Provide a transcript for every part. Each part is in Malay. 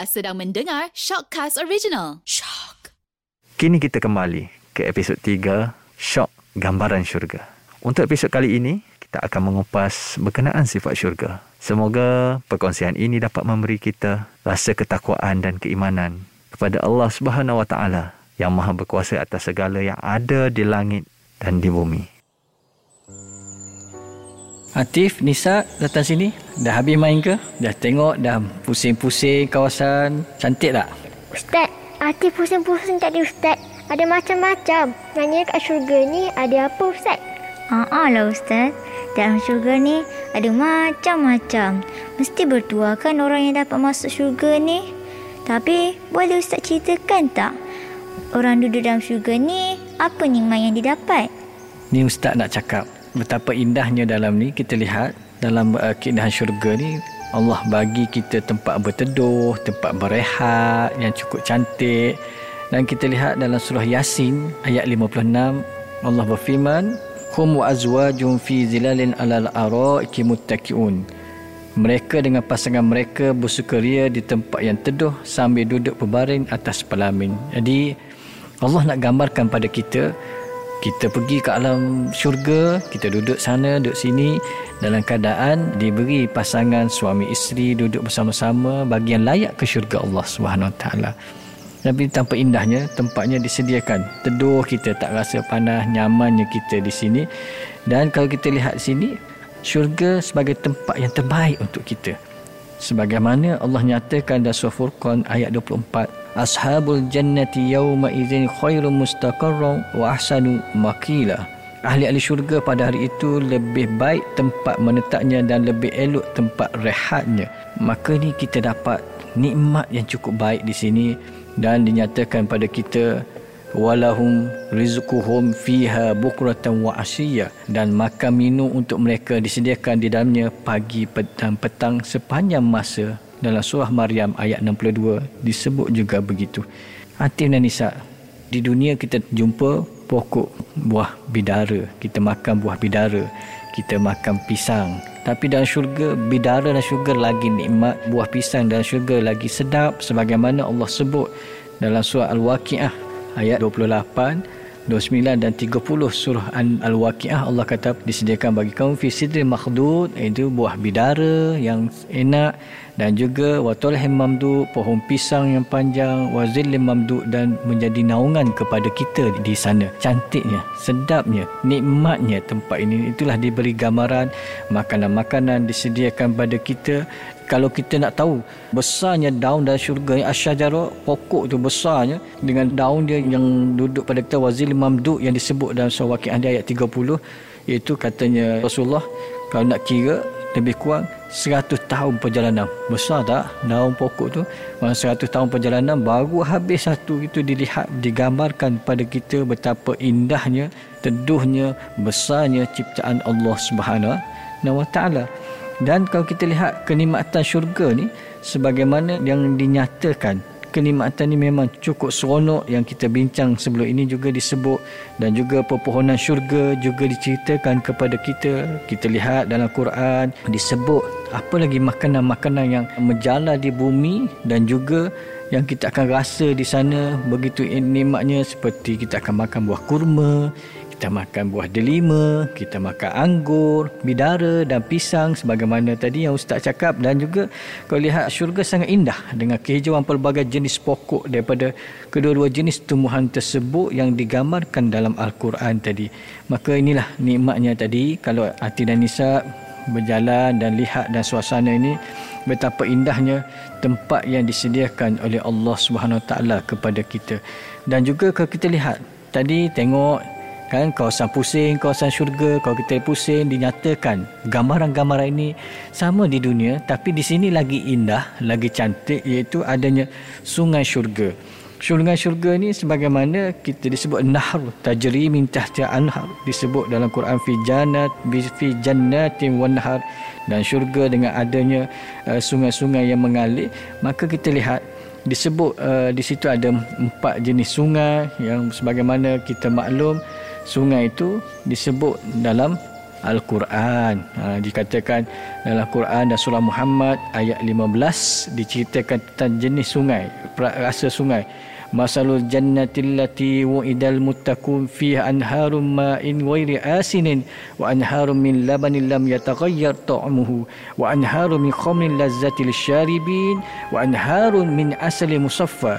Anda sedang mendengar Shockcast Original. Shock. Kini kita kembali ke episod 3, Shock Gambaran Syurga. Untuk episod kali ini, kita akan mengupas berkenaan sifat syurga. Semoga perkongsian ini dapat memberi kita rasa ketakwaan dan keimanan kepada Allah Subhanahu Wa Taala yang Maha Berkuasa atas segala yang ada di langit dan di bumi. Atif, Nisa datang sini. Dah habis main ke? Dah tengok dah pusing-pusing kawasan. Cantik tak? Ustaz, Atif pusing-pusing tadi Ustaz. Ada macam-macam. Nanya kat syurga ni ada apa Ustaz? Haa lah Ustaz. Dalam syurga ni ada macam-macam. Mesti bertuah kan orang yang dapat masuk syurga ni. Tapi boleh Ustaz ceritakan tak? Orang duduk dalam syurga ni apa nikmat yang didapat? Ni Ustaz nak cakap betapa indahnya dalam ni kita lihat dalam uh, keindahan syurga ni Allah bagi kita tempat berteduh, tempat berehat yang cukup cantik. Dan kita lihat dalam surah Yasin ayat 56 Allah berfirman, "Hum wa azwajun fi zilalin 'alal ara'iki muttaqiun." Mereka dengan pasangan mereka bersukaria di tempat yang teduh sambil duduk berbaring atas pelamin. Jadi Allah nak gambarkan pada kita kita pergi ke alam syurga, kita duduk sana, duduk sini dalam keadaan diberi pasangan suami isteri duduk bersama-sama bagi yang layak ke syurga Allah Subhanahu taala. Tapi tanpa indahnya tempatnya disediakan. Teduh kita tak rasa panas, nyamannya kita di sini. Dan kalau kita lihat sini, syurga sebagai tempat yang terbaik untuk kita. Sebagaimana Allah nyatakan dalam surah Furqan ayat 24, Ashabul jannati yawma idzin khairum mustaqarran wa ahsanu maqila. Ahli-ahli syurga pada hari itu lebih baik tempat menetapnya dan lebih elok tempat rehatnya. Maka ni kita dapat nikmat yang cukup baik di sini dan dinyatakan pada kita walahum rizquhum fiha bukratan wa ashiya dan makan minum untuk mereka disediakan di dalamnya pagi petang petang sepanjang masa. Dalam surah Maryam ayat 62 disebut juga begitu. Atif dan Nisa di dunia kita jumpa pokok buah bidara. Kita makan buah bidara kita makan pisang. Tapi dalam syurga bidara dan syurga lagi nikmat. Buah pisang dan syurga lagi sedap sebagaimana Allah sebut dalam surah Al-Waqiah ayat 28 29 dan 30 surah Al-Waqiah Allah kata disediakan bagi kaum fi sidri makhdud itu buah bidara yang enak dan juga watulhim mamdu pohon pisang yang panjang wazillim mamdu dan menjadi naungan kepada kita di sana. Cantiknya sedapnya nikmatnya tempat ini. Itulah diberi gambaran makanan-makanan disediakan pada kita. Kalau kita nak tahu besarnya daun dan syurga yang asyajara pokok tu besarnya dengan daun dia yang duduk pada kita wazil mamduk yang disebut dalam surah waqiah ayat 30 iaitu katanya Rasulullah kalau nak kira lebih kurang 100 tahun perjalanan. Besar tak daun pokok tu? Maksudnya 100 tahun perjalanan baru habis satu itu dilihat digambarkan pada kita betapa indahnya teduhnya besarnya ciptaan Allah Subhanahu wa taala. Dan kalau kita lihat kenikmatan syurga ni sebagaimana yang dinyatakan kenikmatan ni memang cukup seronok yang kita bincang sebelum ini juga disebut dan juga pepohonan syurga juga diceritakan kepada kita. Kita lihat dalam Quran disebut apa lagi makanan-makanan yang menjala di bumi dan juga yang kita akan rasa di sana. Begitu nikmatnya seperti kita akan makan buah kurma kita makan buah delima, kita makan anggur, bidara dan pisang sebagaimana tadi yang Ustaz cakap dan juga kalau lihat syurga sangat indah dengan kehijauan pelbagai jenis pokok daripada kedua-dua jenis tumbuhan tersebut yang digambarkan dalam Al-Quran tadi. Maka inilah nikmatnya tadi kalau Ati dan Nisa berjalan dan lihat dan suasana ini betapa indahnya tempat yang disediakan oleh Allah Subhanahu taala kepada kita. Dan juga kalau kita lihat tadi tengok kan kawasan pusing kawasan syurga kalau kita pusing dinyatakan gambaran-gambaran ini sama di dunia tapi di sini lagi indah lagi cantik iaitu adanya sungai syurga. Sungai syurga ni sebagaimana kita disebut nahar tajri min tahti anhar disebut dalam Quran fi jannat fi jannatin wan nahar. Dan syurga dengan adanya uh, sungai-sungai yang mengalir maka kita lihat disebut uh, di situ ada empat jenis sungai yang sebagaimana kita maklum sungai itu disebut dalam Al-Quran. Ha, dikatakan dalam Quran dan surah Muhammad ayat 15 diceritakan tentang jenis sungai, rasa sungai. Masalul jannatil lati wa'idal muttaqun fiha anharum ma'in ghairi asinin wa anharum min labanin lam yataghayyar ta'muhu wa anharum min khamrin lazzatil syaribin wa anharum min asali musaffa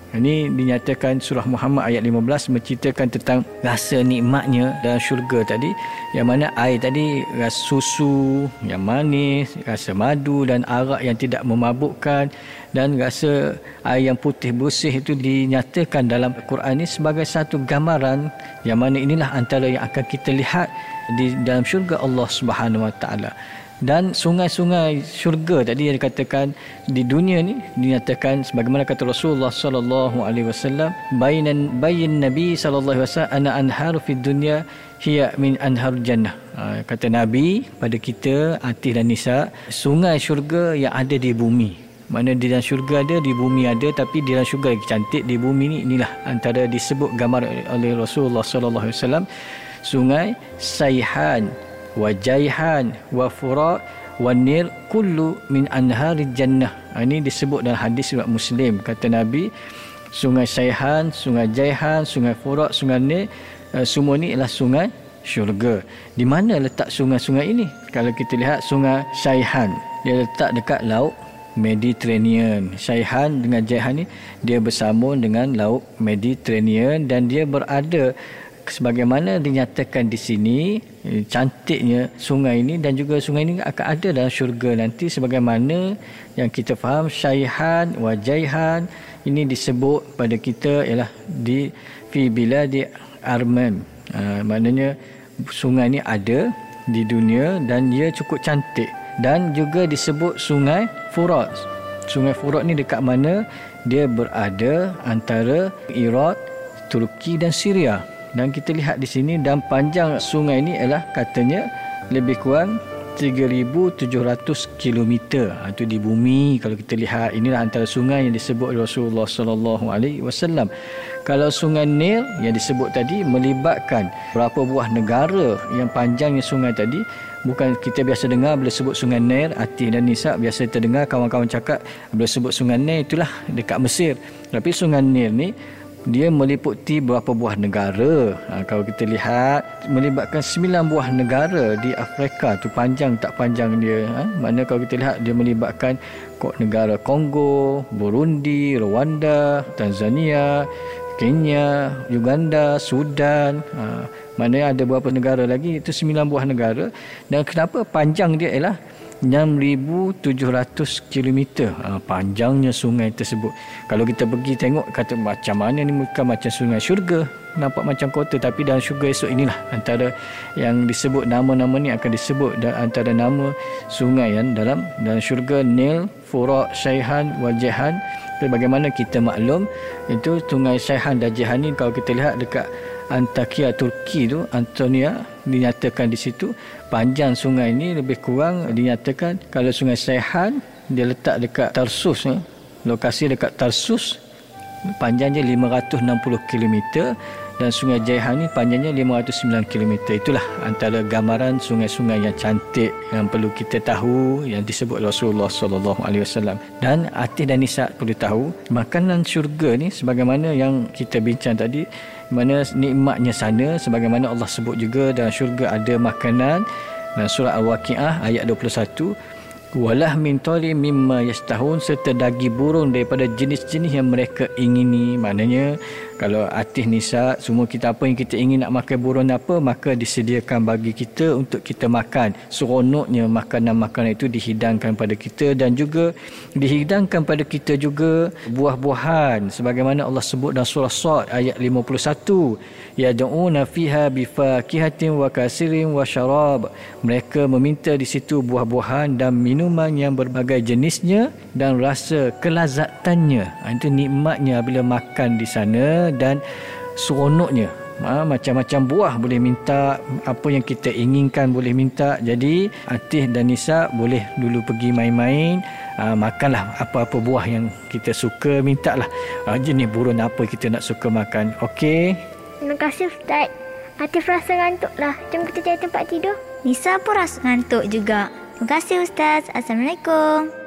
ini dinyatakan surah Muhammad ayat 15 menceritakan tentang rasa nikmatnya dalam syurga tadi. Yang mana air tadi rasa susu yang manis, rasa madu dan arak yang tidak memabukkan dan rasa air yang putih bersih itu dinyatakan dalam Quran ini sebagai satu gambaran yang mana inilah antara yang akan kita lihat di dalam syurga Allah Subhanahu Wa Taala dan sungai-sungai syurga tadi yang dikatakan di dunia ni dinyatakan sebagaimana kata Rasulullah sallallahu alaihi wasallam bainan bayin nabi sallallahu alaihi wasallam ana anharu fid dunya hiya min anhar jannah. Ha, kata nabi pada kita Atih dan Nisa sungai syurga yang ada di bumi. Mana di dalam syurga ada di bumi ada tapi di dalam syurga lagi cantik di bumi ni inilah antara disebut gambar oleh Rasulullah sallallahu alaihi wasallam sungai Sayhan wa jaihan wa fura wa nir kullu min anhari jannah. Ha, ini disebut dalam hadis riwayat muslim. Kata nabi sungai saihan sungai jaihan sungai fura sungai nir uh, semua ni ialah sungai syurga. Di mana letak sungai-sungai ini? Kalau kita lihat sungai saihan dia letak dekat laut Mediterranean. Saihan dengan Jaihan ni dia bersambung dengan laut Mediterranean dan dia berada sebagaimana dinyatakan di sini eh, cantiknya sungai ini dan juga sungai ini akan ada dalam syurga nanti sebagaimana yang kita faham syaihan wajaihan ini disebut pada kita ialah di fi biladi arman. Uh, maknanya sungai ini ada di dunia dan ia cukup cantik. Dan juga disebut sungai Furat sungai Furat ni dekat mana? Dia berada antara Iraq Turki dan Syria dan kita lihat di sini dan panjang sungai ini ialah katanya lebih kurang 3700 km ha, itu di bumi. Kalau kita lihat inilah antara sungai yang disebut Rasulullah sallallahu alaihi wasallam. Kalau sungai Nil yang disebut tadi melibatkan berapa buah negara yang panjangnya sungai tadi bukan kita biasa dengar bila sebut sungai Nil Atih dan Nisa biasa terdengar kawan-kawan cakap bila sebut sungai Nil itulah dekat Mesir. Tapi sungai Nil ni dia meliputi beberapa buah negara. Ha, kalau kita lihat melibatkan sembilan buah negara di Afrika tu panjang tak panjang dia. Ha? Mana kalau kita lihat dia melibatkan negara Kongo, Burundi, Rwanda, Tanzania, Kenya, Uganda, Sudan. Ha, mana ada beberapa negara lagi itu sembilan buah negara. Dan kenapa panjang dia ialah 6,700 km ha, panjangnya sungai tersebut. Kalau kita pergi tengok kata macam mana ni bukan macam sungai syurga nampak macam kota tapi dalam syurga esok inilah antara yang disebut nama-nama ni akan disebut antara nama sungai yang dalam dalam syurga Nil, Furak, Syaihan, Wajihan bagaimana kita maklum itu sungai Syaihan dan Jihan ni kalau kita lihat dekat Antakya Turki tu Antonia dinyatakan di situ. Panjang sungai ini lebih kurang dinyatakan kalau sungai Sehan dia letak dekat Tarsus ni lokasi dekat Tarsus panjangnya 560 km dan sungai Jaihan ni panjangnya 509 km itulah antara gambaran sungai-sungai yang cantik yang perlu kita tahu yang disebut Rasulullah sallallahu alaihi wasallam. Dan Atih dan Nisa perlu tahu makanan syurga ni sebagaimana yang kita bincang tadi mana nikmatnya sana sebagaimana Allah sebut juga dalam syurga ada makanan. Dalam surah Al-Waqiah ayat 21 walah min tali mimma yastahun serta daging burung daripada jenis-jenis yang mereka ingini. Maknanya kalau artis nisa semua kita apa yang kita ingin nak makan burung apa maka disediakan bagi kita untuk kita makan. Seronoknya makanan-makanan itu dihidangkan pada kita dan juga dihidangkan pada kita juga buah-buahan. Sebagaimana Allah sebut dalam surah Sad ayat 51 yad'una fiha bifakihatin wa kasirin wa syarab. Mereka meminta di situ buah-buahan dan minuman yang berbagai jenisnya dan rasa kelazatannya. Ha, itu nikmatnya bila makan di sana dan seronoknya ha, macam-macam buah boleh minta apa yang kita inginkan boleh minta jadi Atih dan Nisa boleh dulu pergi main-main uh, makanlah apa-apa buah yang kita suka mintalah uh, jenis burung apa kita nak suka makan okey Terima kasih Ustaz. Atif rasa ngantuk lah. Jom kita cari tempat tidur. Nisa pun rasa ngantuk juga. Terima kasih Ustaz. Assalamualaikum.